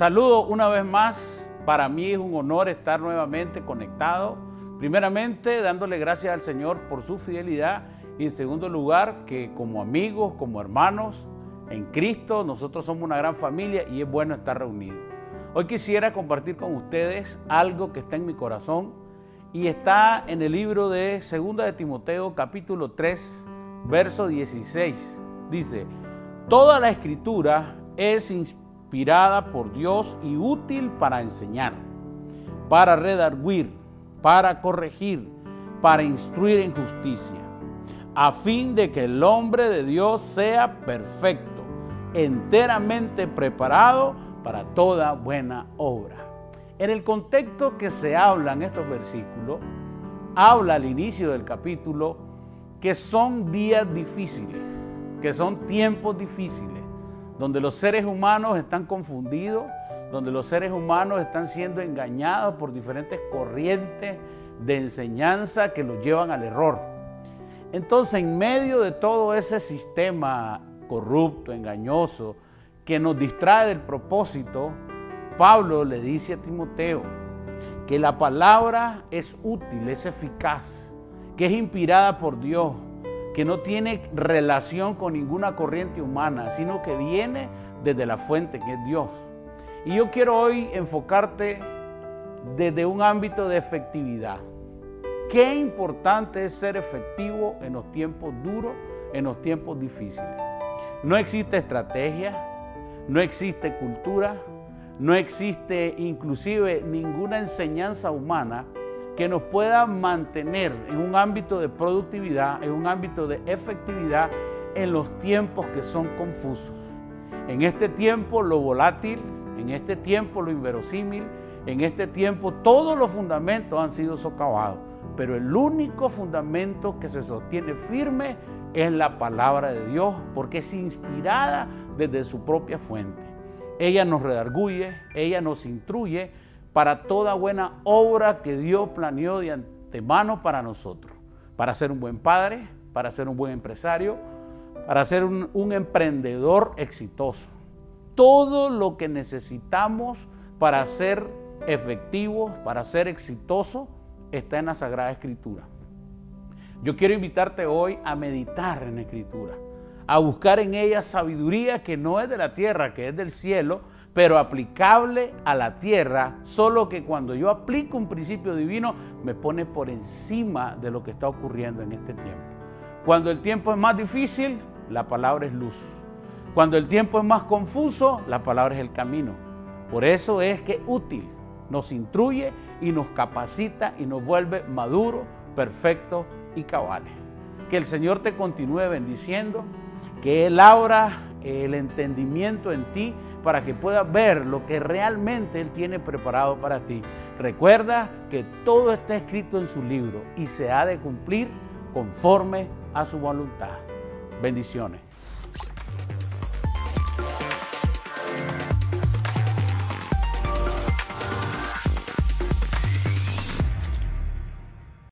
Saludo una vez más. Para mí es un honor estar nuevamente conectado. Primeramente, dándole gracias al Señor por su fidelidad y en segundo lugar, que como amigos, como hermanos en Cristo, nosotros somos una gran familia y es bueno estar reunidos. Hoy quisiera compartir con ustedes algo que está en mi corazón y está en el libro de 2 de Timoteo capítulo 3, verso 16. Dice, toda la escritura es inspirada por Dios y útil para enseñar, para redarguir, para corregir, para instruir en justicia, a fin de que el hombre de Dios sea perfecto, enteramente preparado para toda buena obra. En el contexto que se habla en estos versículos, habla al inicio del capítulo que son días difíciles, que son tiempos difíciles, donde los seres humanos están confundidos, donde los seres humanos están siendo engañados por diferentes corrientes de enseñanza que los llevan al error. Entonces, en medio de todo ese sistema corrupto, engañoso, que nos distrae del propósito, Pablo le dice a Timoteo que la palabra es útil, es eficaz, que es inspirada por Dios, que no tiene relación con ninguna corriente humana, sino que viene desde la fuente que es Dios. Y yo quiero hoy enfocarte desde un ámbito de efectividad. Qué importante es ser efectivo en los tiempos duros, en los tiempos difíciles. No existe estrategia, no existe cultura, no existe inclusive ninguna enseñanza humana que nos pueda mantener en un ámbito de productividad, en un ámbito de efectividad en los tiempos que son confusos. En este tiempo lo volátil, en este tiempo lo inverosímil, en este tiempo todos los fundamentos han sido socavados pero el único fundamento que se sostiene firme es la palabra de Dios, porque es inspirada desde su propia fuente. Ella nos redarguye, ella nos instruye para toda buena obra que Dios planeó de antemano para nosotros, para ser un buen padre, para ser un buen empresario, para ser un, emprendedor exitoso. Todo lo que necesitamos para ser efectivos, para ser exitosos, está en la Sagrada Escritura. Yo quiero invitarte hoy a meditar en la Escritura, a buscar en ella sabiduría que no es de la tierra, que es del cielo, pero aplicable a la tierra, solo que cuando yo aplico un principio divino me pone por encima de lo que está ocurriendo en este tiempo. Cuando el tiempo es más difícil, la palabra es luz. Cuando el tiempo es más confuso, la palabra es el camino. Por eso es que útil nos instruye y nos capacita y nos vuelve maduro, perfecto y cabales. Que el Señor te continúe bendiciendo, que Él abra el entendimiento en ti para que puedas ver lo que realmente Él tiene preparado para ti. Recuerda que todo está escrito en su libro y se ha de cumplir conforme a su voluntad. Bendiciones.